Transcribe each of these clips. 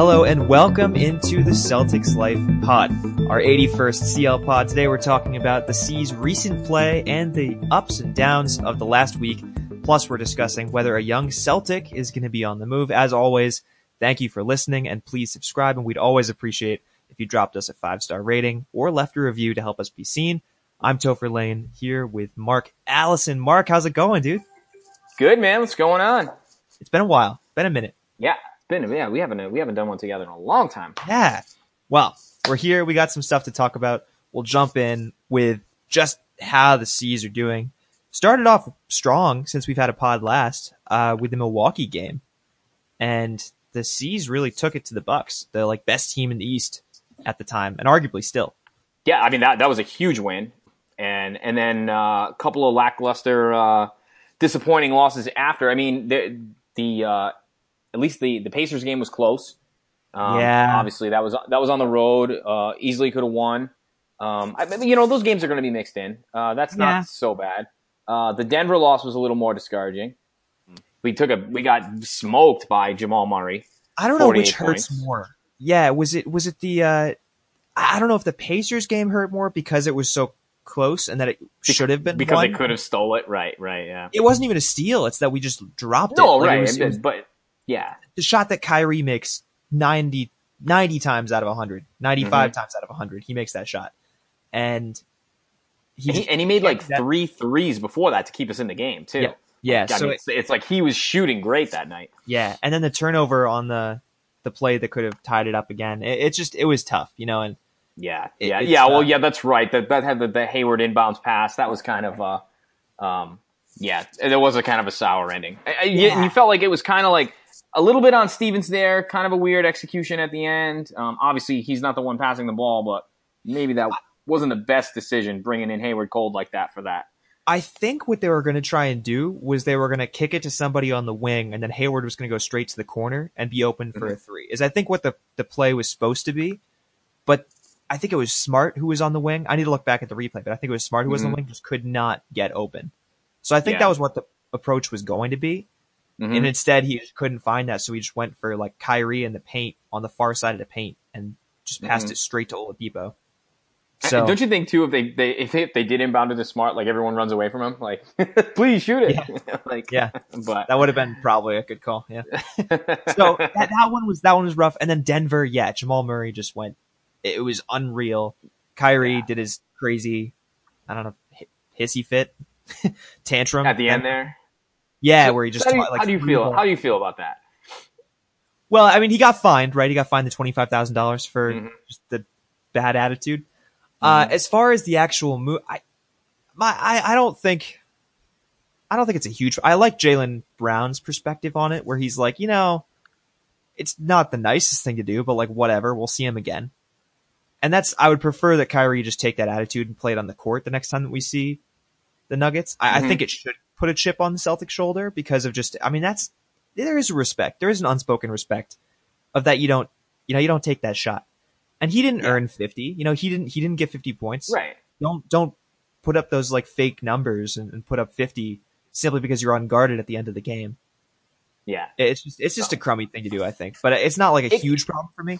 Hello and welcome into the Celtics Life Pod, our 81st CL Pod. Today we're talking about the C's recent play and the ups and downs of the last week. Plus we're discussing whether a young Celtic is going to be on the move. As always, thank you for listening and please subscribe and we'd always appreciate if you dropped us a five star rating or left a review to help us be seen. I'm Topher Lane here with Mark Allison. Mark, how's it going, dude? Good man. What's going on? It's been a while. Been a minute. Yeah, been yeah. We haven't we haven't done one together in a long time. Yeah. Well, we're here. We got some stuff to talk about. We'll jump in with just how the C's are doing. Started off strong since we've had a pod last uh, with the Milwaukee game, and the C's really took it to the Bucks, the like best team in the East at the time, and arguably still. Yeah, I mean that that was a huge win, and and then uh, a couple of lackluster, uh, disappointing losses after. I mean the the uh, at least the the Pacers game was close. Um, Yeah. obviously that was that was on the road. Uh, easily could have won. Um, I, you know those games are going to be mixed in. Uh, that's not Yeah. so bad. Uh, the Denver loss was a little more discouraging. We took a we got smoked by Jamal Murray. I don't know which 48 hurts points. more. Yeah, was it was it the uh I don't know if the Pacers game hurt more because it was so close and that it should have been because won. they could have stole it. Right, right, yeah. It wasn't even a steal. It's that we just dropped it. No, Like, it right, was- it was but yeah, the shot that Kyrie makes 90, 90 times out of 100, 95 times out of 100. He makes that shot. And he, and he, and he made like that- three threes before that to keep us in the game too. Yeah. yeah, I so mean, it- it's, it's like he was shooting great that night. yeah, and then the turnover on the the play that could have tied it up again. It, it's just it was tough, you know, and Yeah, It- yeah, yeah. Well, uh, yeah, that's right. That that had the, the Hayward inbounds pass. That was kind of uh, um, yeah, there was a kind of a sour ending. I, I- you- you felt like it was kind of like a little bit on Stevens there, kind of a weird execution at the end. Um, obviously, he's not the one passing the ball, but maybe that wasn't the best decision bringing in Hayward cold like that for that. I think what they were going to try and do was they were going to kick it to somebody on the wing, and then Hayward was going to go straight to the corner and be open for a three. Is I think what the the play was supposed to be, but I think it was Smart who was on the wing. I need to look back at the replay, but I think it was Smart who was on the wing, just could not get open. So I think Yeah. that was what the approach was going to be, Mhm. and instead he couldn't find that, so he just went for like Kyrie in the paint on the far side of the paint and just passed Mhm. it straight to Oladipo. So Don't you think too if they, they if they, if they did inbound it to the smart, like everyone runs away from him, like please shoot it. like yeah, but that would have been probably a good call. Yeah. so that, that one was that one was rough. And then Denver, yeah, Jamal Murray just went. It was unreal. Kyrie Yeah. did his crazy, I don't know, hissy fit tantrum at the end there. Yeah, So where he just how do you, taught, like, how do you feel? ball- How do you feel about that? Well, I mean, he got fined, right? He got fined the twenty five thousand dollars for Mhm. just the bad attitude. Uh, Mhm. as far as the actual move, I, my, I, I don't think, I don't think it's a huge. I like Jaylen Brown's perspective on it, where he's like, you know, it's not the nicest thing to do, but like whatever, we'll see him again. And that's I would prefer that Kyrie just take that attitude and play it on the court the next time that we see the Nuggets. I, I Mhm. think it should put a chip on the Celtic shoulder because of just. I mean, that's there is a respect. There is an unspoken respect of that you don't you know you don't take that shot. And he didn't Yeah. earn 50. You know, he didn't he didn't get 50 points. Right. Don't don't put up those like fake numbers and, and put up 50 simply because you're unguarded at the end of the game. Yeah. It's just it's just a crummy thing to do, I think. But it's not like a It- huge problem for me.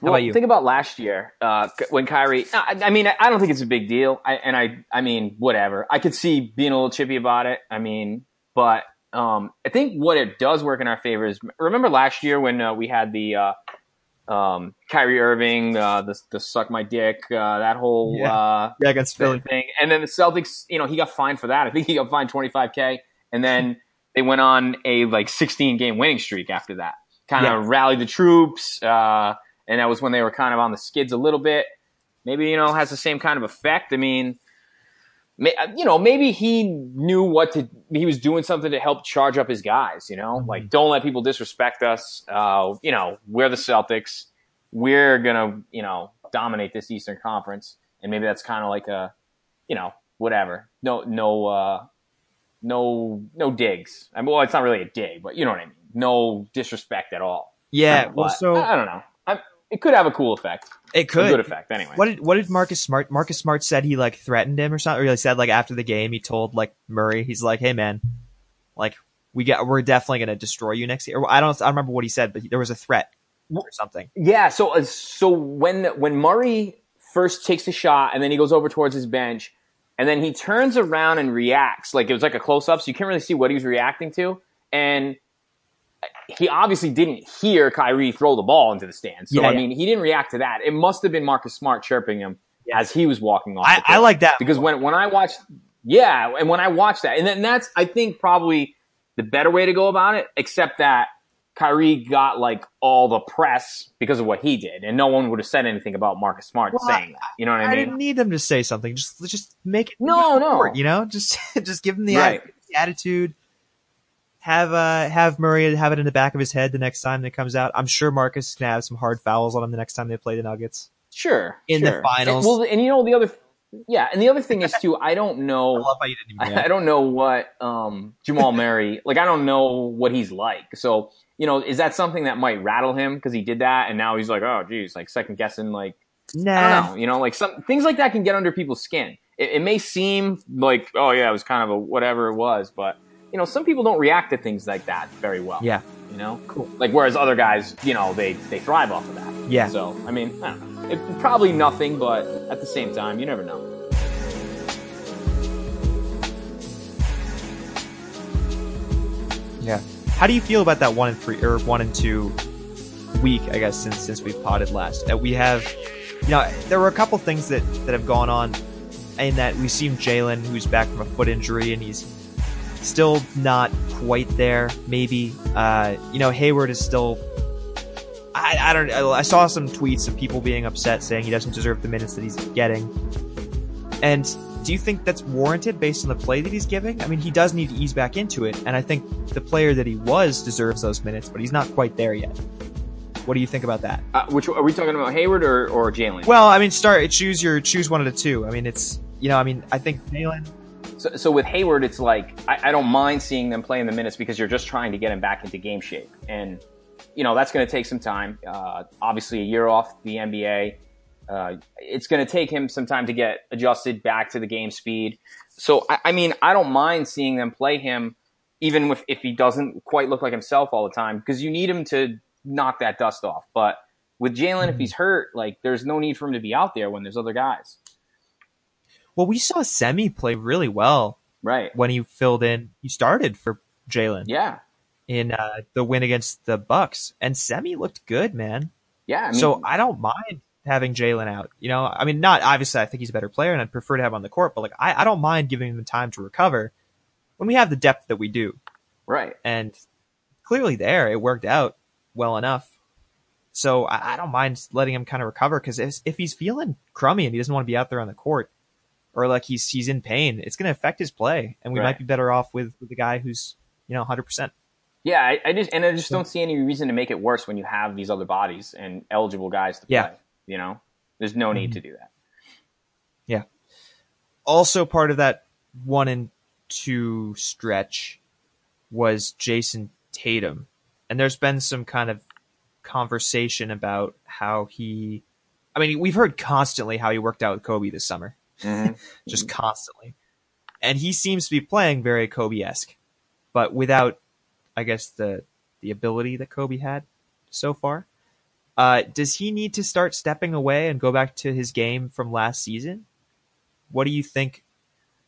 How well, about you? think about last year uh, when Kyrie. I, I mean, I don't think it's a big deal. I, and I, I mean, whatever. I could see being a little chippy about it. I mean, but um, I think what it does work in our favor is remember last year when uh, we had the uh, um, Kyrie Irving, uh, the the suck my dick, uh, that whole Yeah. uh, Yeah, against Philly. thing. And then the Celtics, you know, he got fined for that. I think he got fined 25k, and then they went on a like 16 game winning streak after that. Kind of rallied the troops, uh, and that was when they were kind of on the skids a little bit. Maybe you know has the same kind of effect. I mean. may- You know, maybe he knew what to. He was doing something to help charge up his guys. You know, Mhm. like don't let people disrespect us. Uh, you know, we're the Celtics. We're gonna, you know, dominate this Eastern Conference, and maybe that's kind of like a, you know, whatever. No, no, uh, no, no digs. I mean, well, it's not really a dig, but you know what I mean. No disrespect at all. Yeah, well, so I don't know. It could have a cool effect, it could. a good effect, anyway. What did what did Marcus Smart? Marcus Smart said he like threatened him or something. Or he said like after the game, he told like Murray, he's like, "Hey man, like we got we're definitely gonna destroy you next year." Or, I don't I don't remember what he said, but there was a threat or something. Yeah. So uh, so when when Murray first takes the shot and then he goes over towards his bench and then he turns around and reacts like it was like a close up, so you can't really see what he was reacting to, and he obviously didn't hear Kyrie throw the ball into the stands. So Yeah, I yeah. mean, he didn't react to that. It must have been Marcus Smart chirping him as he was walking off. I, I like that because when when I watched, yeah, and when I watched that, and then that's I think probably the better way to go about it. Except that Kyrie got like all the press because of what he did, and no one would have said anything about Marcus Smart Well, saying that. You know what I, I mean? I didn't need them to say something. Just just make it. No, no. forward, You know, just just give him the, Right. attitude. Have uh have Murray have it in the back of his head the next time that comes out. I'm sure Marcus is gonna have some hard fouls on him the next time they play the Nuggets. Sure, In the sure. finals. And, well, and you know the other, yeah, and the other thing is too. I don't know. love how you didn't. I, I don't know what um, Jamal Murray like. I don't know what he's like. So you know, is that something that might rattle him because he did that, and now he's like, oh, geez, like second guessing, like Nah, know, you know, like some things like that can get under people's skin. It, it may seem like, oh yeah, it was kind of a whatever it was, but you know, some people don't react to things like that very well. Yeah. you know, cool. Like whereas other guys, you know, they they thrive off of that. Yeah. So I mean, I don't know. It, probably nothing, but at the same time, you never know. Yeah. How do you feel about that one and three or one and two week? I guess since since we've potted last, uh, we have, you know, there were a couple things that that have gone on, in that we've seen Jaylen, who's back from a foot injury, and he's still not quite there. Maybe, uh, you know, Hayward is still. I, I don't. I saw some tweets of people being upset, saying he doesn't deserve the minutes that he's getting. And do you think that's warranted based on the play that he's giving? I mean, he does need to ease back into it, and I think the player that he was deserves those minutes, but he's not quite there yet. What do you think about that? Uh, which are we talking about, Hayward or, or Jaylen? Well, I mean, start choose your choose one of the two. I mean, it's you know, I mean, I think Jaylen. So, so with Hayward, it's like I, I don't mind seeing them play in the minutes because you're just trying to get him back into game shape, and you know that's going to take some time. Uh, obviously, a year off the NBA, uh, it's going to take him some time to get adjusted back to the game speed. So, I, I mean, I don't mind seeing them play him, even if, if he doesn't quite look like himself all the time, because you need him to knock that dust off. But with Jaylen, if he's hurt, like there's no need for him to be out there when there's other guys. Well, we saw Semi play really well Right. when he filled in. He started for Jaylen Yeah. in uh, the win against the Bucks, and Semi looked good, man. Yeah. I mean, so I don't mind having Jaylen out. You know, I mean, not obviously. I think he's a better player, and I'd prefer to have him on the court. But like, I, I don't mind giving him the time to recover when we have the depth that we do, right. and clearly there it worked out well enough. So I, I don't mind letting him kind of recover because if, if he's feeling crummy and he doesn't want to be out there on the court, or like he's he's in pain, it's going to affect his play, and we Right. might be better off with, with the guy who's you know 100. percent Yeah, I, I just and I just don't see any reason to make it worse when you have these other bodies and eligible guys to play. Yeah. You know, there's no need Mhm. to do that. Yeah. Also part of that one and two stretch was Jayson Tatum. And there's been some kind of conversation about how he I mean, we've heard constantly how he worked out with Kobe this summer. Just constantly. And he seems to be playing very Kobe esque, but without I guess the the ability that Kobe had so far. Uh, does he need to start stepping away and go back to his game from last season? What do you think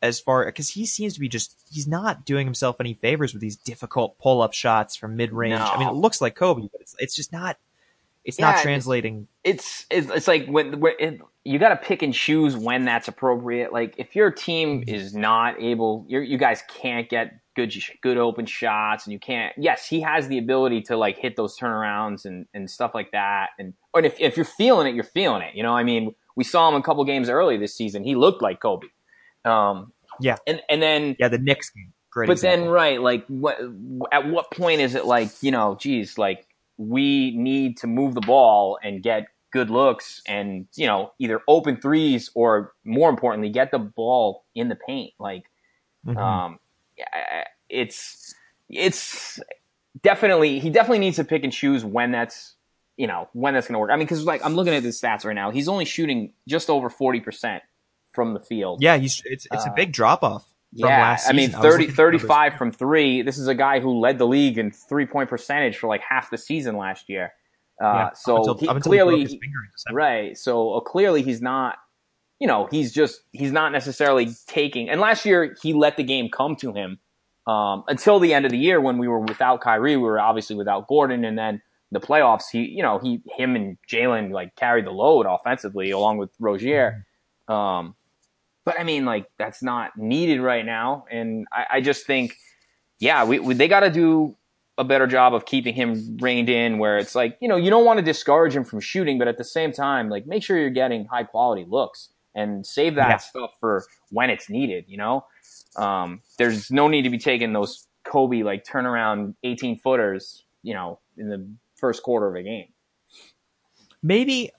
as far because he seems to be just he's not doing himself any favors with these difficult pull up shots from mid range. I mean, it looks like Kobe, but it's it's just not it's Yeah, not translating. It's it's, it's like when, when it, you got to pick and choose when that's appropriate. Like if your team is not able, you you guys can't get good good open shots, and you can't. Yes, he has the ability to like hit those turnarounds and and stuff like that. And and if if you're feeling it, you're feeling it. You know, I mean, we saw him a couple games early this season. He looked like Kobe. Um, Yeah. and and then Yeah, the Knicks game, great. but example. then right like what at what point is it like you know geez like we need to move the ball and get good looks and you know either open threes or more importantly get the ball in the paint like Mhm. um it's it's definitely he definitely needs to pick and choose when that's you know when that's going to work i mean because like i'm looking at his stats right now he's only shooting just over 40% from the field yeah, he's it's it's a uh, big drop off. Yeah, I mean, season. I was 30, looking at the numbers. 35 from three. This is a guy who led the league in three point percentage for like half the season last year. Uh, yeah, so until, he, clearly, he right. So uh, clearly, he's not. You know, he's just he's not necessarily taking. And last year, he let the game come to him um, until the end of the year when we were without Kyrie. We were obviously without Gordon, and then the playoffs, he you know he him and Jaylen like carried the load offensively along with Rozier. Mm-hmm. Um, but I mean, like that's not needed right now, and I, I just think, yeah, we, we they got to do a better job of keeping him reined in. Where it's like you know you don't want to discourage him from shooting, but at the same time, like make sure you're getting high quality looks and save that yeah. stuff for when it's needed. You know, um, there's no need to be taking those Kobe like turnaround 18 footers, you know, in the first quarter of a game. Maybe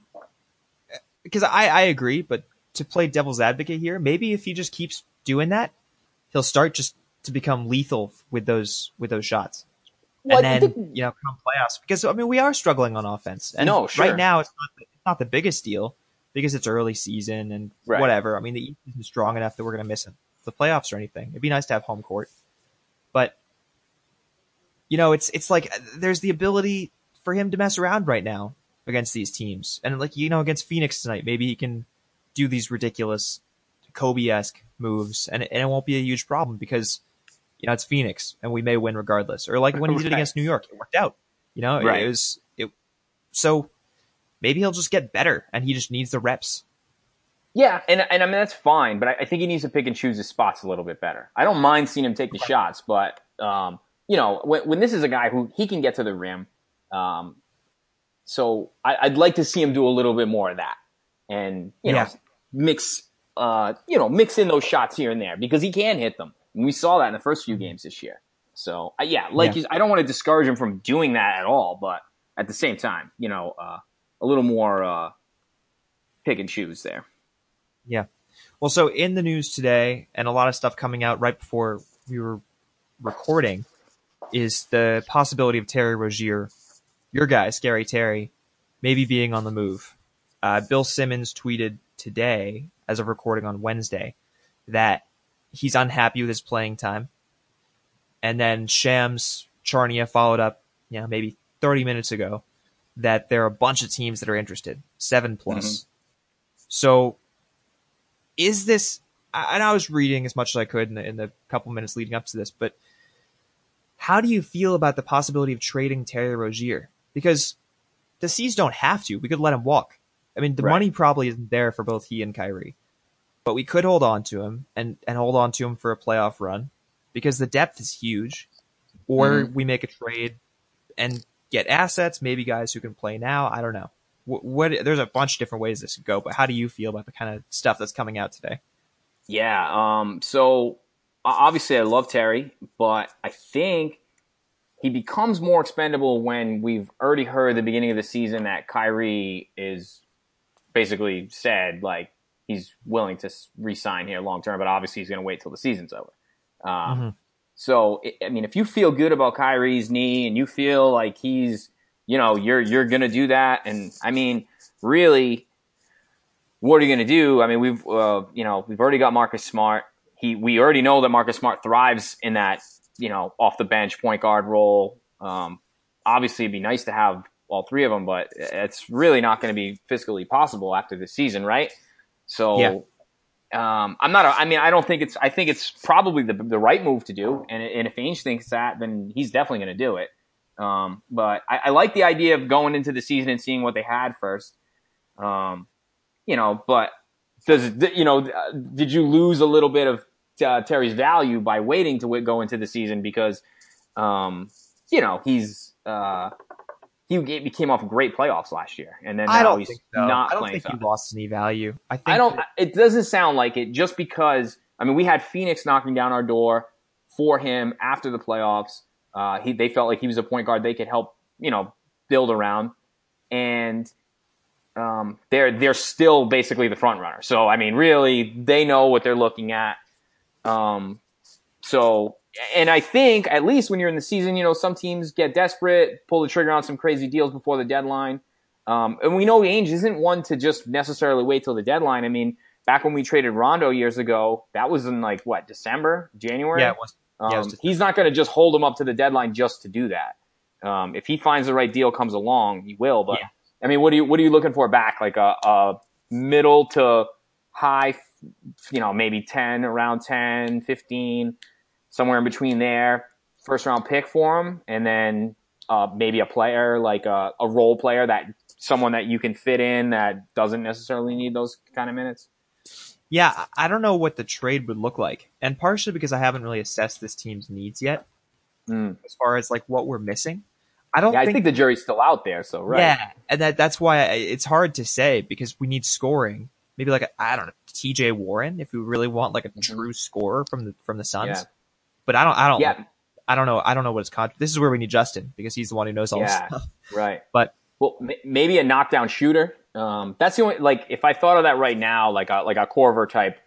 because I, I agree, but to play devil's advocate here, maybe if he just keeps doing that, he'll start just to become lethal with those with those shots. Well, and then you know come playoffs because I mean we are struggling on offense. And no, sure. right now it's not it's not the biggest deal because it's early season and right. whatever. I mean the East isn't strong enough that we're going to miss him the playoffs or anything. It'd be nice to have home court, but you know it's it's like there's the ability for him to mess around right now against these teams. And like you know, against Phoenix tonight, maybe he can do these ridiculous Kobe esque moves, and, and it won't be a huge problem because you know it's Phoenix, and we may win regardless. Or like when he did right. against New York, it worked out. You know, right. it was it. So maybe he'll just get better, and he just needs the reps. Yeah, and and I mean that's fine, but I, I think he needs to pick and choose his spots a little bit better. I don't mind seeing him take the shots, but um, you know, when, when this is a guy who he can get to the rim, um, so I, would like to see him do a little bit more of that, and you know, mix, uh, you know, mix in those shots here and there because he can hit them. And we saw that in the first few games this year. So uh, yeah, like yeah. I don't want to discourage him from doing that at all, but at the same time, you know, uh, a little more uh, pick and choose there. Yeah. Well, so in the news today, and a lot of stuff coming out right before we were recording, is the possibility of Terry Rozier, your guy, Scary Terry, maybe being on the move. Uh, Bill Simmons tweeted today, as of recording on Wednesday, that he's unhappy with his playing time. And then Shams Charania followed up, you know, maybe 30 minutes ago, that there are a bunch of teams that are interested, seven plus. Mm-hmm. So, is this? And I was reading as much as I could in the, in the couple minutes leading up to this, but how do you feel about the possibility of trading Terry Rozier? Because the C's don't have to. We could let him walk. I mean, the right. money probably isn't there for both he and Kyrie, but we could hold on to him and, and hold on to him for a playoff run because the depth is huge. Or mm-hmm. we make a trade and get assets, maybe guys who can play now. I don't know. What, what there's a bunch of different ways this could go, but how do you feel about the kind of stuff that's coming out today? Yeah. Um. So obviously I love Terry, but I think he becomes more expendable when we've already heard the beginning of the season that Kyrie is basically said like he's willing to resign here long term, but obviously he's going to wait till the season's over. Um, mm-hmm. So I mean, if you feel good about Kyrie's knee and you feel like he's, you know, you're you're going to do that, and I mean, really, what are you going to do? I mean, we've uh, you know we've already got Marcus Smart he we already know that Marcus Smart thrives in that you know off the bench point guard role. Um, obviously, it'd be nice to have all three of them, but it's really not going to be fiscally possible after this season, right? So. Yeah. Um, I'm not. A, I mean, I don't think it's. I think it's probably the the right move to do. And, and if Ainge thinks that, then he's definitely going to do it. Um, but I, I, like the idea of going into the season and seeing what they had first. Um, you know, but does you know? Did you lose a little bit of uh, Terry's value by waiting to go into the season because, um, you know, he's uh, he became off great playoffs last year, and then I don't think so. not. I don't think he lost any value. I think I don't. That- it doesn't sound like it, just because. I mean, we had Phoenix knocking down our door for him after the playoffs. Uh, he they felt like he was a point guard they could help, you know, build around, and um, they're they're still basically the front runner. So I mean, really, they know what they're looking at. Um, so, and I think at least when you're in the season, you know, some teams get desperate, pull the trigger on some crazy deals before the deadline. Um, and we know Ainge isn't one to just necessarily wait till the deadline. I mean, back when we traded Rondo years ago, that was in like what December, January. Yeah, it was. Um, yeah, he's not going to just hold him up to the deadline just to do that. Um, if he finds the right deal comes along, he will. But Yeah. I mean, what are you what are you looking for back? Like a, a middle to high, you know, maybe 10, around 10, 15, somewhere in between there. First round pick for him, and then uh, maybe a player like a, a role player that someone that you can fit in that doesn't necessarily need those kind of minutes. Yeah, I don't know what the trade would look like, and partially because I haven't really assessed this team's needs yet, Mm. as far as like what we're missing. I don't Yeah, I think, think the jury's still out there. So right, Yeah, and that that's why I, it's hard to say because we need scoring. Maybe like I I don't know T.J. Warren if we really want like a Mhm. true scorer from the from the Suns. Yeah. But I don't I don't yeah, I don't know I don't know what his contract. This is where we need Justin because he's the one who knows all Yeah. this stuff. right. But- well, m- maybe a knockdown shooter. Um, that's the only like if I thought of that right now, like a like a Korver type,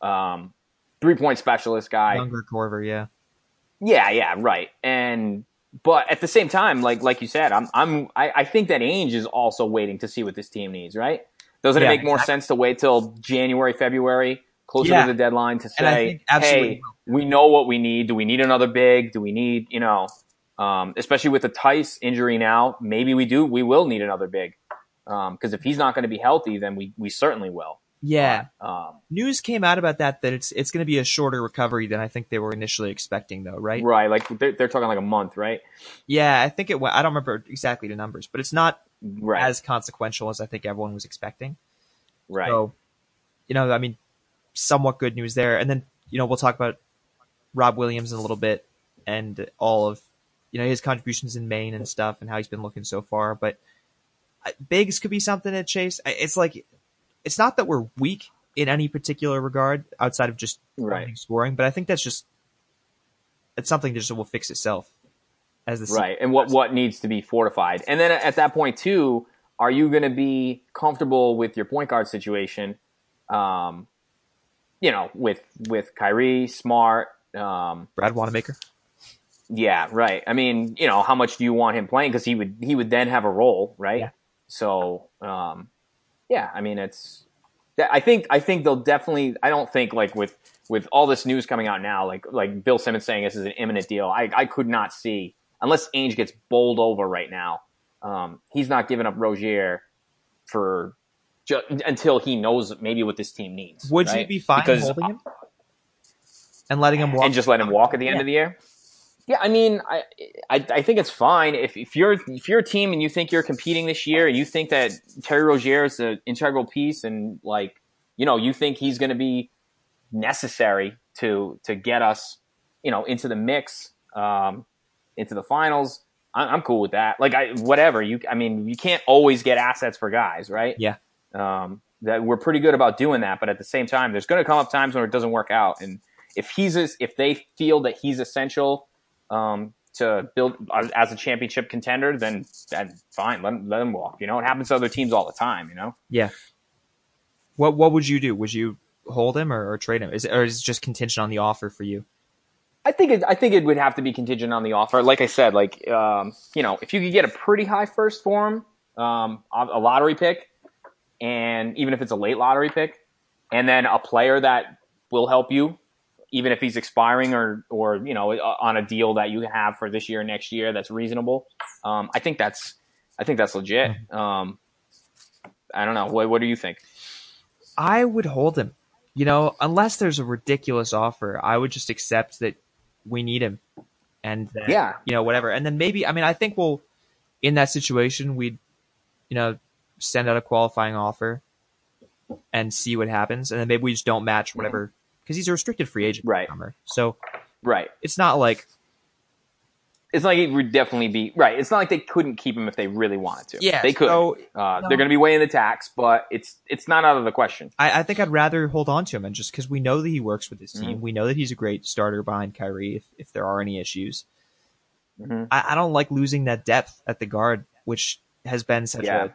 um, three point specialist guy. Younger Korver, yeah. Yeah, yeah, right. And but at the same time, like like you said, I'm I'm I, I think that Ainge is also waiting to see what this team needs, right? Doesn't Yeah, it make more exactly. sense to wait till January, February, closer Yeah. to the deadline to And I say, think absolutely hey, we know what we need. Do we need another big? Do we need, you know, um, especially with the Theis injury now, maybe we do, we will need another big. Because if he's not going to be healthy, then we, we certainly will. Yeah. Um, News came out about that that it's it's going to be a shorter recovery than I think they were initially expecting though, right? right. Like they're, they're talking like a month, right? Yeah, I think it I don't remember exactly the numbers, but it's not Right. as consequential as I think everyone was expecting. right. So, you know, I mean, somewhat good news there. And then, you know, we'll talk about Rob Williams in a little bit and all of, you know, his contributions in Maine and stuff and how he's been looking so far. But uh, Biggs could be something to Chase. It's like, it's not that we're weak in any particular regard outside of just Right. scoring, but I think that's just, it's something that just will fix itself as the right and what what needs to be fortified and then at that point too are you going to be comfortable with your point guard situation um you know with with Kyrie smart um Brad Wanamaker. yeah right i mean you know how much do you want him playing because he would he would then have a role right Yeah. so um yeah i mean it's I think I think they'll definitely. I don't think like with with all this news coming out now, like like Bill Simmons saying this is an imminent deal. I I could not see unless Ainge gets bowled over right now. Um, he's not giving up Rozier for until he knows maybe what this team needs. Would you right? be fine Because- holding him and letting him walk? and just let him walk at the end Yeah. of the year? Yeah, I mean, I, I I think it's fine if if you're if you're a team and you think you're competing this year and you think that Terry Rozier is an integral piece and like you know you think he's going to be necessary to to get us you know into the mix um, into the finals. I- I'm cool with that. Like I whatever you I mean you can't always get assets for guys, right? Yeah. Um, that we're pretty good about doing that, but at the same time, there's going to come up times when it doesn't work out, and if he's as- if they feel that he's essential um, to build as a championship contender, then then fine, let him, let him walk. You know, it happens to other teams all the time. You know, Yeah. What what would you do? Would you hold him or, or trade him? Is it, or is it just contingent on the offer for you? I think it, I think it would have to be contingent on the offer. Like I said, like um, you know, if you could get a pretty high first for him, um, a a lottery pick, and even if it's a late lottery pick, and then a player that will help you, even if he's expiring or or you know on a deal that you have for this year next year that's reasonable. Um, I think that's I think that's legit. Um, I don't know. What, what do you think? I would hold him. You know, unless there's a ridiculous offer, I would just accept that we need him, and that, Yeah. you know, whatever. And then maybe, I mean, I think we'll in that situation we'd, you know, send out a qualifying offer and see what happens, and then maybe we just don't match whatever because he's a restricted free agent, Right. Summer. So Right. it's not like It's not like it would definitely be right. It's not like they couldn't keep him if they really wanted to. yeah, they could. So Uh, No. They're going to be weighing the tax, but it's it's not out of the question. I, I think I'd rather hold on to him and just because we know that he works with his Mm-hmm. team. We know that he's a great starter behind Kyrie if, if there are any issues. Mhm. I, I don't like losing that depth at the guard, which has been such Yeah.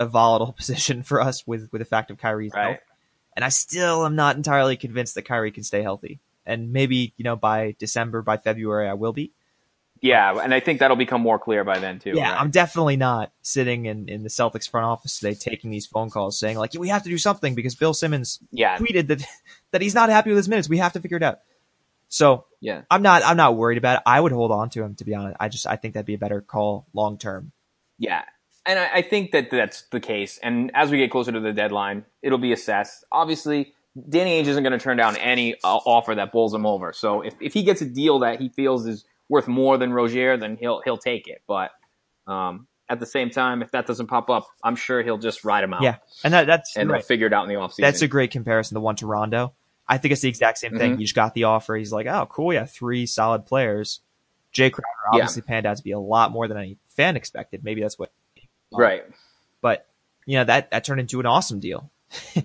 a, a volatile position for us with, with the fact of Kyrie's Right. health. And I still am not entirely convinced that Kyrie can stay healthy. And maybe, you know, by December, by February, I will be. Yeah, and I think that'll become more clear by then too. Yeah, right? I'm definitely not sitting in, in the Celtics front office today taking these phone calls saying, like, we have to do something because Bill Simmons yeah, tweeted that that he's not happy with his minutes. We have to figure it out. So Yeah. I'm not I'm not worried about it. I would hold on to him to be honest. I just I think that'd be a better call long term. Yeah. And I, I think that that's the case. And as we get closer to the deadline, it'll be assessed. Obviously, Danny Ainge isn't going to turn down any uh, offer that bowls him over. So if, if he gets a deal that he feels is worth more than Rozier, then he'll he'll take it. But um, at the same time, if that doesn't pop up, I'm sure he'll just ride him out. Yeah. And that that's And right. they'll figure it out in the offseason. That's a great comparison to one to Rondo. I think it's the exact same thing. Mhm. He just got the offer. He's like, oh, cool. Yeah, three solid players. Jae Crowder Yeah. obviously panned out to be a lot more than any fan expected. Maybe that's what. Right. But you know that that turned into an awesome deal.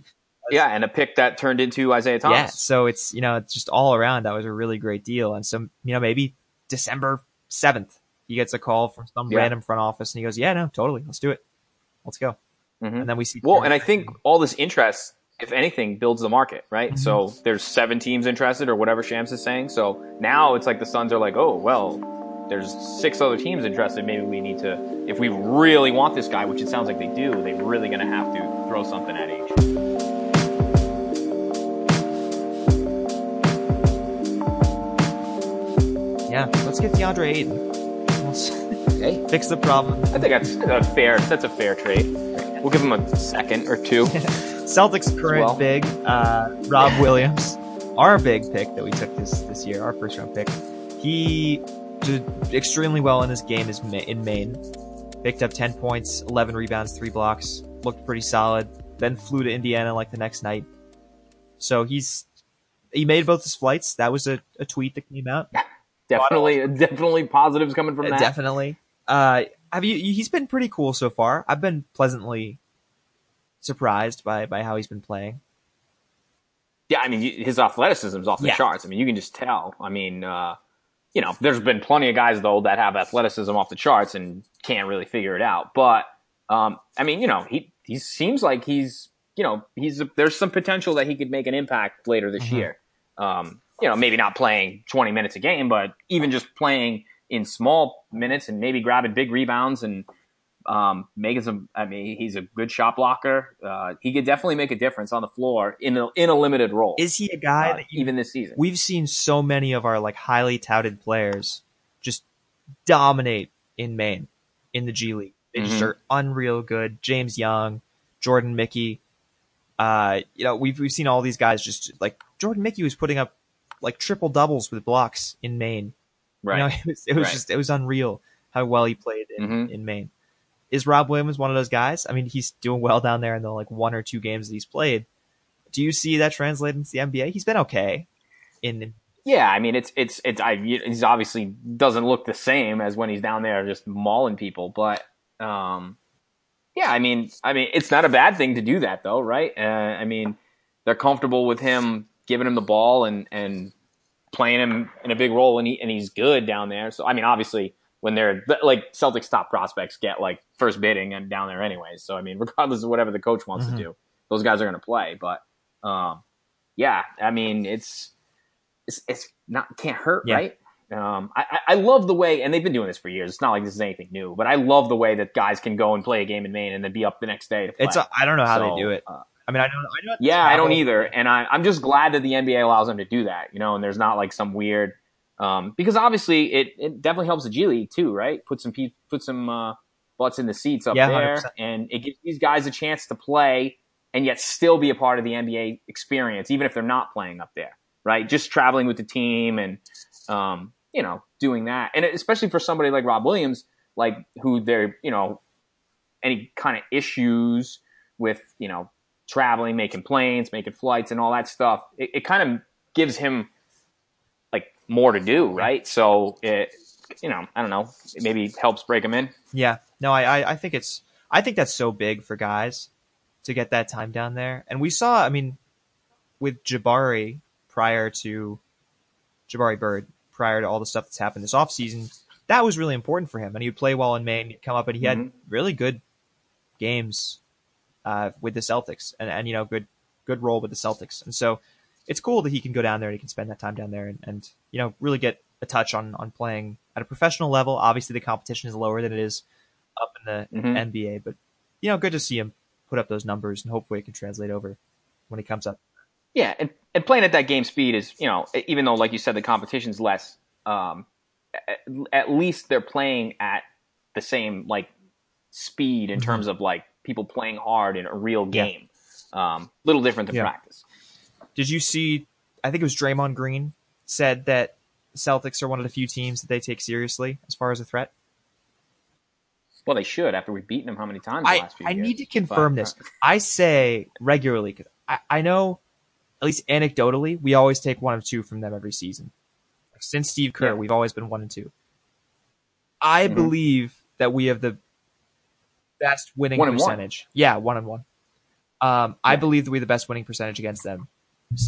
Yeah, and a pick that turned into Isaiah Thomas. Yeah. So it's you know it's just all around that was a really great deal. And so you know maybe December seventh he gets a call from some Yeah. random front office and he goes, yeah, no, totally, let's do it, let's go. Mhm. And then we see. Well, and I think all this interest, if anything, builds the market, right? Mhm. So there's seven teams interested, or whatever Shams is saying. So now it's like the Suns are like, oh well, there's six other teams interested. Maybe we need to, if we really want this guy, which it sounds like they do, they're really going to have to throw something at Ainge. yeah, let's get DeAndre Ayton. Let's Hey, fix the problem. I think that's a fair. That's a fair trade. We'll give him a second or two. Celtics current well. big, uh, Rob Williams, our big pick that we took this this year, our first round pick. He did extremely well in this game is in Maine. Picked up 10 points, 11 rebounds, 3 blocks. Looked pretty solid. Then flew to Indiana like the next night. So he's he made both his flights. That was a, a tweet that came out. Definitely, definitely positives coming from Uh, that. Definitely. Uh, have you? He's been pretty cool so far. I've been pleasantly surprised by by how he's been playing. Yeah, I mean, his athleticism is off the Yeah. charts. I mean, you can just tell. I mean, uh, you know, there's been plenty of guys though that have athleticism off the charts and can't really figure it out. But um, I mean, you know, he he seems like he's you know he's there's some potential that he could make an impact later this Mhm. year. Um, you know, maybe not playing 20 minutes a game, but even just playing in small minutes and maybe grabbing big rebounds and um, making some. I mean, he's a good shot blocker. Uh, he could definitely make a difference on the floor in a, in a limited role. Is he a guy Uh, that you, even this season. we've seen so many of our like highly touted players just dominate in Maine in the G League. They just Mhm. are unreal good. James Young, Jordan Mickey. Uh, you know, we've we've seen all these guys just like Jordan Mickey was putting up like triple doubles with blocks in Maine. right. You know, it was it was Right. just it was unreal how well he played in, Mhm. in Maine. Is Rob Williams one of those guys? I mean, he's doing well down there in the like one or two games that he's played. Do you see that translate into the NBA? He's been okay in yeah, I mean, it's it's it's. I he's obviously doesn't look the same as when he's down there just mauling people, but um, yeah, I mean, I mean, it's not a bad thing to do that though, right? Uh, I mean, they're comfortable with him giving him the ball and and playing him in a big role, and he and he's good down there. So I mean, obviously, when they're like Celtics top prospects get like first bidding and down there anyways. So I mean, regardless of whatever the coach wants Mhm. to do, those guys are going to play. But um, yeah, I mean, it's it's, it's not can't hurt, Yeah. right? Um, I, I- I love the way, and they've been doing this for years. It's not like this is anything new, but I love the way that guys can go and play a game in Maine and then be up the next day to play. it's I don't know how So, they do it. uh, I mean, I don't I don't yeah, I don't either, and I, I'm just glad that the NBA allows them to do that. You know, and there's not like some weird, um, because obviously it, it definitely helps the G League too, right? Put some pe- put some uh, butts in the seats up Yeah, there, 100%. and it gives these guys a chance to play and yet still be a part of the NBA experience, even if they're not playing up there, right? Just traveling with the team and um, you know doing that, and especially for somebody like Rob Williams, like who they're you know any kind of issues with you know traveling, making planes, making flights, and all that stuff. It, it kind of gives him more to do, right? So it, you know, I don't know, it maybe helps break him in. Yeah, no, I, I I think it's I think that's so big for guys to get that time down there. And we saw, I mean, with Jabari prior to Jabari Bird, prior to all the stuff that's happened this offseason, that was really important for him. And he would play well in Maine, he'd come up and he had Mhm. really good games uh, with the Celtics and, and you know, good good role with the Celtics. And so it's cool that he can go down there and he can spend that time down there and, and you know, really get a touch on on playing at a professional level. Obviously the competition is lower than it is up in the Mhm. NBA, but you know, good to see him put up those numbers and hopefully it can translate over when he comes up. Yeah, and, and playing at that game speed is, you know, even though, like you said, the competition's less, um, at, at least they're playing at the same like speed in Mhm. terms of like people playing hard in a real Yeah. game. Um, little different than Yeah. practice. Did you see? I think it was Draymond Green said that Celtics are one of the few teams that they take seriously as far as a threat. Well, they should after we've beaten them how many times I, last few I years. need to confirm But, this. I say regularly because I, I know, at least anecdotally, we always take one of two from them every season. Since Steve Kerr, Yeah. we've always been one and two. I Mhm. believe that we have the best winning One and one. percentage. Yeah, one and one. Um, I believe that we have the best winning percentage against them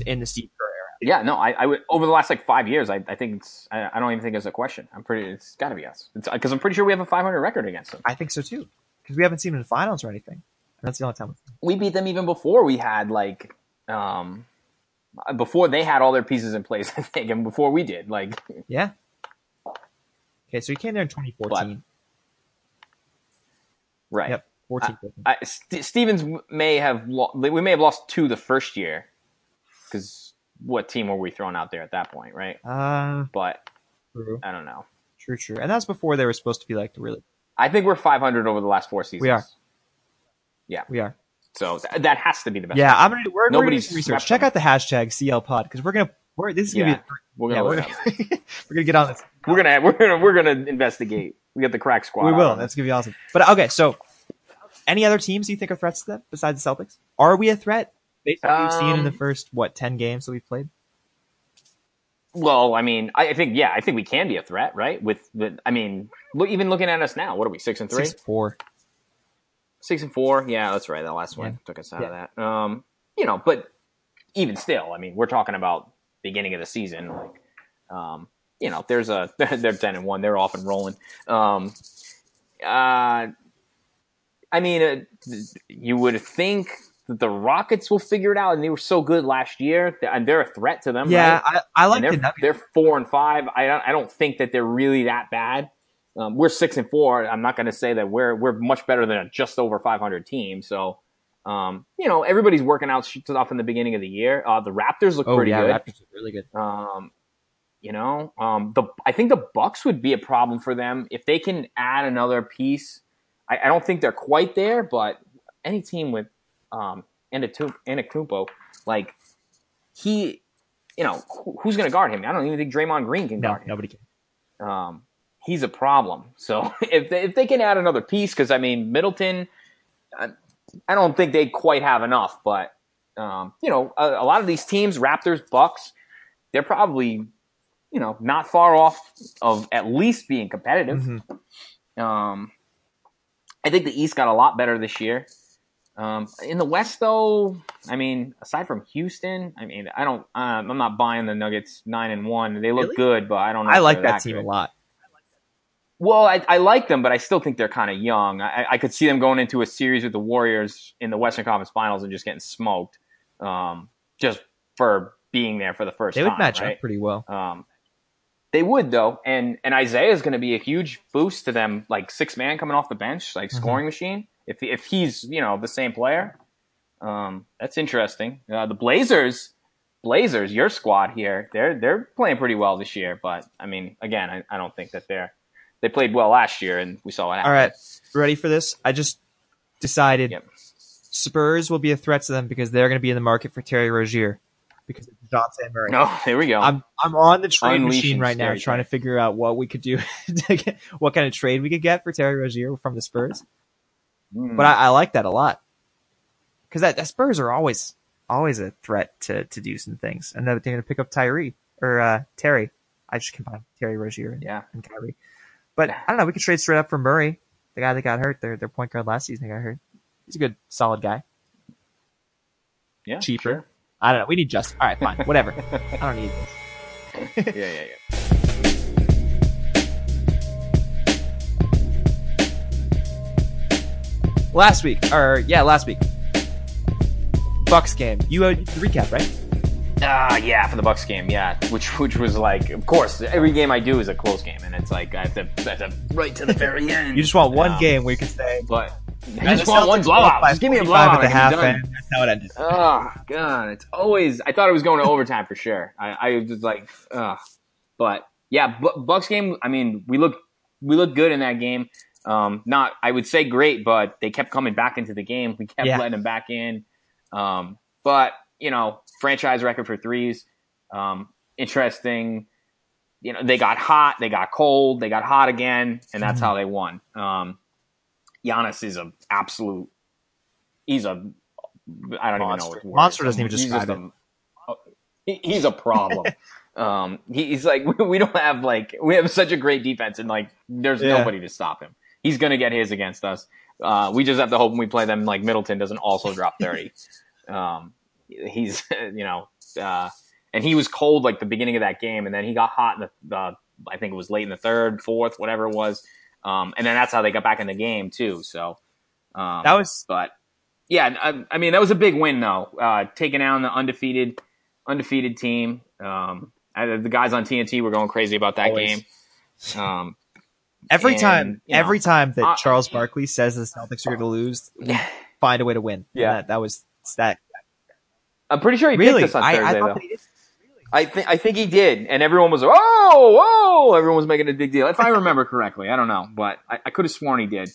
in the Steve Kerr era. Yeah, no, I, I would over the last like five years, I, I think it's, I, I don't even think it's a question. I'm pretty, it's got to be us because I'm pretty sure we have a 500 record against them. I think so too because we haven't seen them in the finals or anything. And that's the only time. We beat them even before we had like, um, before they had all their pieces in place. I think, and before we did, like, Yeah. Okay, so he came there in 2014. right. Yep, 14. 15. I, St- Stevens may have lo- we may have lost two the first year because what team were we throwing out there at that point, right? Uh, But true, I don't know. true, true. And that's before they were supposed to be like really. I think we're 500 over the last four seasons. We are. Yeah. We are. So th- that has to be the best. Yeah, I'm gonna. We're, we're gonna research. Check them. out the hashtag CL Pod because we're gonna. We're this is gonna Yeah. be. We're yeah, gonna we're gonna, we're gonna get on this. we're gonna we're gonna we're gonna investigate. We got the crack squad. We will. That's gonna be awesome. But okay, so any other teams you think are threats to them besides the Celtics? Are we a threat based on we've seen in the Um, first what ten games that we've played? Well, I mean, I I think yeah, I think we can be a threat, right? With the, I mean, look, even looking at us now, what are we? Six and three, Six four. six and four. Yeah, that's right. That last one Yeah. took us out of that. Um, you know, but even still, I mean, we're talking about beginning of the season. Like, um, you know, there's a they're ten and one. They're off and rolling. Um, uh, I mean, uh, you would think the Rockets will figure it out, and they were so good last year, and they're a threat to them. Yeah, right? I, I like and they're, Nuggets. they're four and five. I don't, I don't think that they're really that bad. Um, we're six and four. I'm not going to say that we're we're much better than a just over 500 team. So, um, you know, everybody's working out stuff in the beginning of the year. Uh, the Raptors look Oh pretty yeah, good. Raptors are really good. Um, you know, um, the I think the Bucks would be a problem for them if they can add another piece. I, I don't think they're quite there, but any team with um, Antetokounmpo, like he, you know, who, who's going to guard him? I don't even think Draymond Green can No, guard him. nobody can. Um, he's a problem. So if they, if they can add another piece, because I mean Middleton, I, I don't think they quite have enough. But um, you know, a, a lot of these teams, Raptors, Bucks, they're probably you know not far off of at least being competitive. Mhm. Um, I think the East got a lot better this year. Um, in the West, though, I mean, aside from Houston, I mean, I don't, um, I'm not buying the Nuggets nine and one. They look Really? good, but I don't know. I like they're that team good. a lot. Well, I, I like them, but I still think they're kind of young. I, I could see them going into a series with the Warriors in the Western Conference Finals and just getting smoked, um, just for being there for the first They would time. match right? up pretty well. Um, they would though, and and Isaiah is going to be a huge boost to them, like six man coming off the bench, like Mhm. scoring machine. If if he's you know the same player, um, that's interesting. Uh, the Blazers, Blazers, your squad here, they're they're playing pretty well this year, but I mean, again, I, I don't think that they're they played well last year, and we saw what All happened. right, ready for this? I just decided Yep. Spurs will be a threat to them because they're going to be in the market for Terry Rozier because of Dejounte Murray. No, here we go. I'm I'm on the trade Unleashing machine right now, trying to figure out what we could do, to get, what kind of trade we could get for Terry Rozier from the Spurs. Mm. But I, I like that a lot because that, that Spurs are always always a threat to to do some things, and they're going to pick up Tyree or uh, Terry. I just combined Terry Rozier and, yeah, and Kyrie. But I don't know. We could trade straight up for Murray, the guy that got hurt. Their their point guard last season got hurt. He's a good, solid guy. yeah, Cheaper. sure. I don't know. We need Justin. All right, fine, whatever. I don't need this. yeah, yeah, yeah. Last week, or yeah, last week, Bucks game. You had the recap, right? Ah, yeah, for the Bucks game, yeah, which which was like, of course, every game I do is a close game, and it's like I have to, I have to right to the very end. You just want one Um, game where you can say, but I just want one blowout. Just give me a blowout at the half, and that's how it ended. Oh god, it's always. I thought it was going to overtime for sure. I, I was just like, ugh. But yeah, Bu- Bucks game. I mean, we look we looked good in that game. Um, not I would say great, but they kept coming back into the game. We kept Yeah. letting them back in. Um, but you know, franchise record for threes. Um, interesting. You know, they got hot, they got cold, they got hot again, and that's Mhm. how they won. Um, Giannis is an absolute. He's a. I don't Monster. even know. What. Monster doesn't even describe he- he's a problem. um, he- he's like we don't have like we have such a great defense, and like there's Yeah. nobody to stop him. He's gonna get his against us. Uh, we just have to hope when we play them, like Middleton doesn't also drop thirty. um, he's you know, uh, and he was cold like the beginning of that game, and then he got hot in the, the I think it was late in the third, fourth, whatever it was. Um, and then that's how they got back in the game too. So um, That was but yeah, I, I mean that was a big win though. Uh, taking down the undefeated undefeated team. Um, I, the guys on TNT were going crazy about that Always. game. Every and, time. you know, every time that uh, Charles Barkley says the Celtics are going to lose, we find a way to win. Yeah. that, that was that. I'm pretty sure he Really, picked us on I, Thursday I though. thought that he did. I think I think he did, and everyone was like, "Oh, whoa!" Everyone was making a big deal. If I remember correctly, I don't know, but I, I could have sworn he did.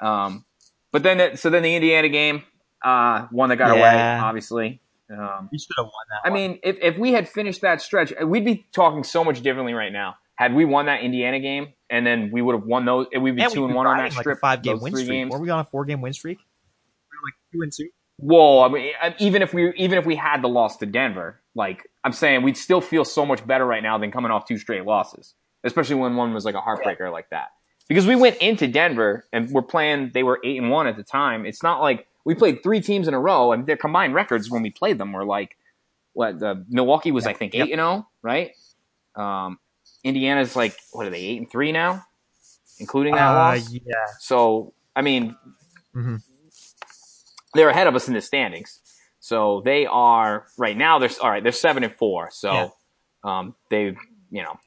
Um, but then, it, so then the Indiana game, uh, one that got away, obviously. Um, He should have won that. I mean, if if we had finished that stretch, we'd be talking so much differently right now. Had we won that Indiana game, and then we would have won those, we'd be and two we and one on that like strip. five game those win three streak. games. Were we on a four game win streak? We were like two and two. Whoa! I mean, even if we even if we had the loss to Denver, like I'm saying, we'd still feel so much better right now than coming off two straight losses, especially when one was like a heartbreaker like that. Because we went into Denver and we're playing; they were eight and one at the time. It's not like we played three teams in a row, and their combined records when we played them were like what the Milwaukee was, I think, eight and zero, right? Um, Indiana's like what are they eight and three now, including that Uh, loss. yeah. So I mean, Mhm. they're ahead of us in the standings. So they are right now. They're all right. They're seven and four. So Yeah. um, they, you know,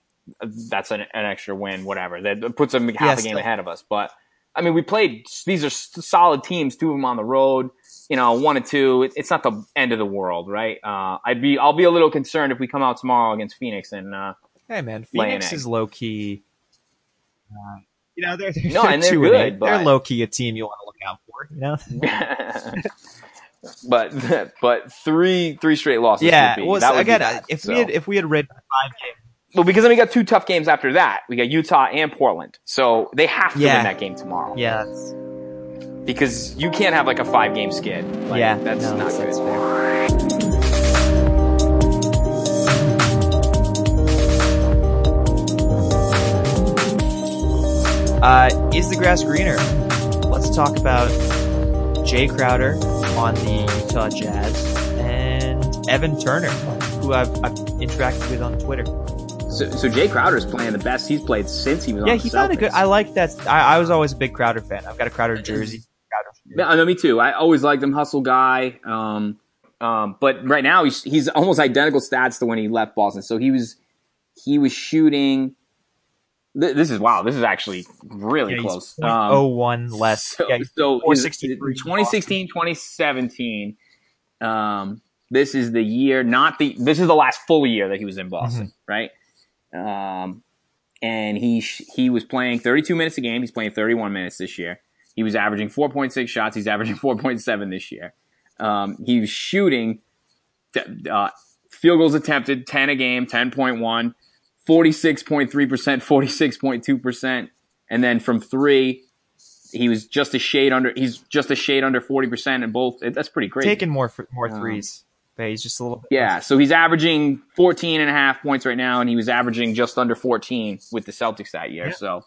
that's an, an extra win. Whatever that puts them half a game still. ahead of us. But I mean, we played. These are solid teams. Two of them on the road. You know, one and two. It, it's not the end of the world, right? Uh, I'd be. I'll be a little concerned if we come out tomorrow against Phoenix and. Uh, Hey man, Phoenix is low key. Uh, you know they're, they're No, and they're good, eight. They're low key a team you want to look out for. You know. but but three three straight losses. yeah. would be, Well, that would be again, bad. if So- we had if we had read five games, Well, because then we got two tough games after that. We got Utah and Portland. So they have to Yeah. win that game tomorrow. yeah, Because you can't have like a five game skid. Like, yeah, That's no, not that's, good. that's Uh, is the grass greener? Let's talk about Jae Crowder on the Utah Jazz and Evan Turner, who I've, I've interacted with on Twitter. So, so Jae Crowder is playing the best he's played since he was Yeah, on the he found a good. I like that. I, I was always a big Crowder fan. I've got a Crowder jersey. Crowder. Yeah, I know, me too. I always liked him, hustle guy. Um, um, but right now he's he's almost identical stats to when he left Boston. So he was he was shooting. Th- This is wow. This is actually really Yeah, close. he's Um, 0.01 less. So, yeah, so in 463 2016, 2017, um, this is the year, not the, this is the last full year that he was in Boston, Mm-hmm. right? Um, and he, he was playing 32 minutes a game. He's playing 31 minutes this year. He was averaging 4.6 shots. He's averaging 4.7 this year. Um, he was shooting, uh, field goals attempted, 10 a game, 10.1, 46.3%, 46.2%. And then from three, he was just a shade under. He's just a shade under forty percent in both. That's pretty crazy. taking more fr- more Um, threes. But he's just a little. Bit yeah, so he's averaging 14 and a half points right now, and he was averaging just under 14 with the Celtics that year. Yeah. So,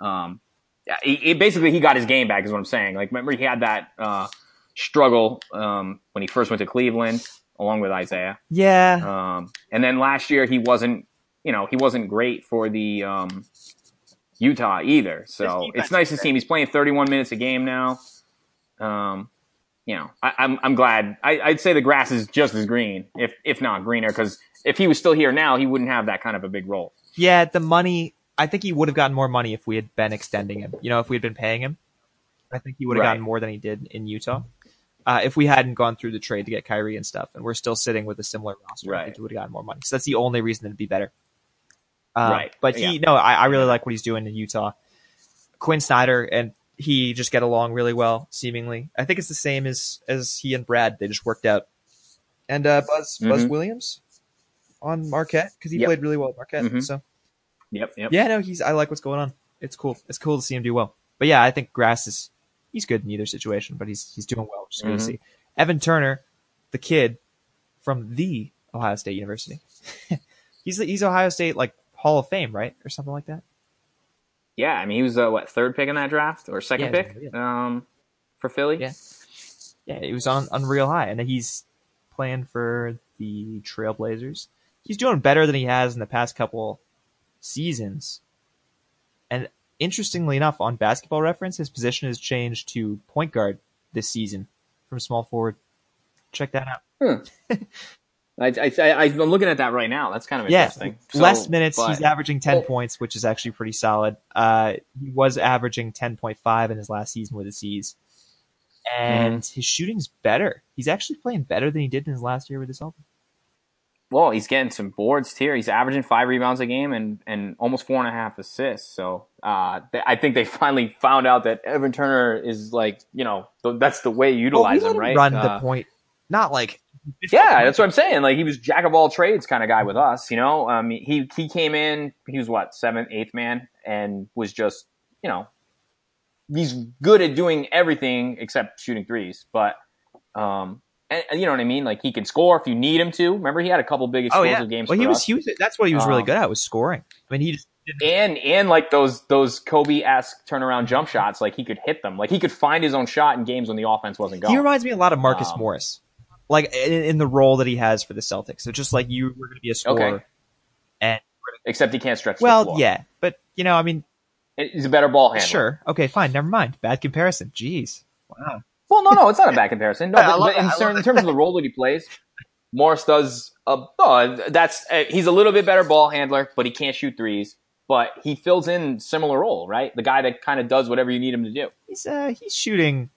um, yeah, he, he- basically he got his game back, is what I'm saying. Like, remember he had that uh, struggle um, when he first went to Cleveland, along with Isaiah. Yeah, Um, and then last year he wasn't, you know, he wasn't great for the um, Utah either. So it's nice to is see him. He's playing 31 minutes a game now. Um, you know, I, I'm I'm glad. I, I'd say the grass is just as green, if if not greener, because if he was still here now, he wouldn't have that kind of a big role. yeah. The money. I think he would have gotten more money if we had been extending him. You know, if we had been paying him. I think he would have Right. gotten more than he did in Utah. Uh, if we hadn't gone through the trade to get Kyrie and stuff, and we're still sitting with a similar roster, I think he would have gotten more money. So that's the only reason it'd be better. Uh, Right. But he, Yeah. no, I, I really like what he's doing in Utah. Quin Snyder and he just get along really well, seemingly. I think it's the same as as he and Brad. They just worked out. And uh, Buzz Buzz Mhm. Williams on Marquette because he Yep. played really well at Marquette. Mhm. So Yep. Yep. yeah, no, he's. I like what's going on. It's cool. It's cool to see him do well. But yeah, I think Grass is. He's good in either situation, but he's he's doing well, which is good to see. Evan Turner, the kid from the Ohio State University. he's he's Ohio State like Hall of Fame, right, or something like that. Yeah, I mean, he was uh, what third pick in that draft or second Yeah, pick um, for Philly. Yeah. Yeah, he was on on real high, and he's playing for the Trailblazers. He's doing better than he has in the past couple seasons. And interestingly enough, on Basketball Reference, his position has changed to point guard this season from small forward. Check that out. I, I, I, I'm looking at that right now. That's kind of Yeah, interesting. So, less minutes. but- He's averaging ten Oh. points, which is actually pretty solid. Uh, he was averaging ten point five in his last season with the C's, and Mm-hmm. his shooting's better. He's actually playing better than he did in his last year with the Celtics. well, he's getting some boards here. He's averaging five rebounds a game and, and almost four and a half assists. So uh, th- I think they finally found out that Evan Turner is like, you know, th- that's the way you Well, we utilize let him, him right? run Uh, the point, not like Yeah, that's what I'm saying. Like he was jack of all trades kind of guy with us, you know. Um, he he came in, he was what seventh, eighth man, and was just you know, he's good at doing everything except shooting threes. But um, and, and you know what I mean. Like he can score if you need him to. Remember, he had a couple big explosive Oh explosive yeah, games. well he was us. he was that's what he was really Um, good at was scoring. I mean he just and and like those those Kobe esque turnaround jump shots, like he could hit them. Like he could find his own shot in games when the offense wasn't going. he reminds me a lot of Marcus Um, Morris, like in, in the role that he has for the Celtics. So just like you were going to be a scorer, Okay. and Except he can't stretch. the well yeah, but you know I mean he's a better ball handler. sure okay fine never mind bad comparison. Jeez, wow. Well, no, no, it's not a bad comparison. No, but, but in, it. I cer- love in terms of the role that he plays, Morris does. Uh, no, that's uh, he's a little bit better ball handler, but he can't shoot threes. But he fills in similar role, right? The guy that kind of does whatever you need him to do. He's uh he's shooting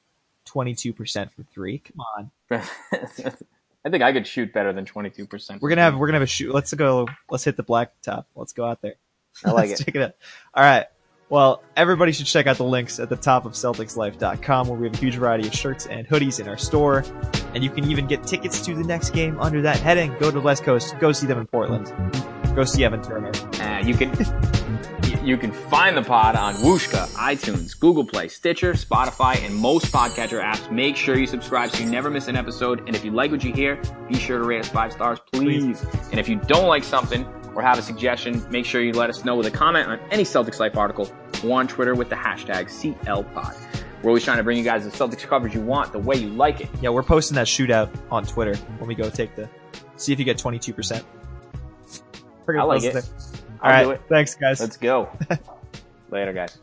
twenty two percent from three. Come on, I think I could shoot better than twenty two percent. we're gonna have we're gonna have a shoot. Let's go. Let's hit the black top. Let's go out there. I like Let's it. check it out. All right. Well, everybody should check out the links at the top of CelticsLife.com where we have a huge variety of shirts and hoodies in our store. And you can even get tickets to the next game under that heading. Go to the West Coast. Go see them in Portland. Go see Evan Turner. Uh, you can you- can find the pod on Whooshkaa, iTunes, Google Play, Stitcher, Spotify, and most podcatcher apps. Make sure you subscribe so you never miss an episode. And if you like what you hear, be sure to rate us five stars, please. And if you don't like something or have a suggestion, make sure you let us know with a comment on any Celtics Life article or on Twitter with the hashtag CLPod. We're always trying to bring you guys the Celtics coverage you want, the way you like it. Yeah, we're posting that shootout on Twitter when we go take the. See if you get 22%. Pretty I like it. there. All it. Thanks, guys. Let's go. Later, guys.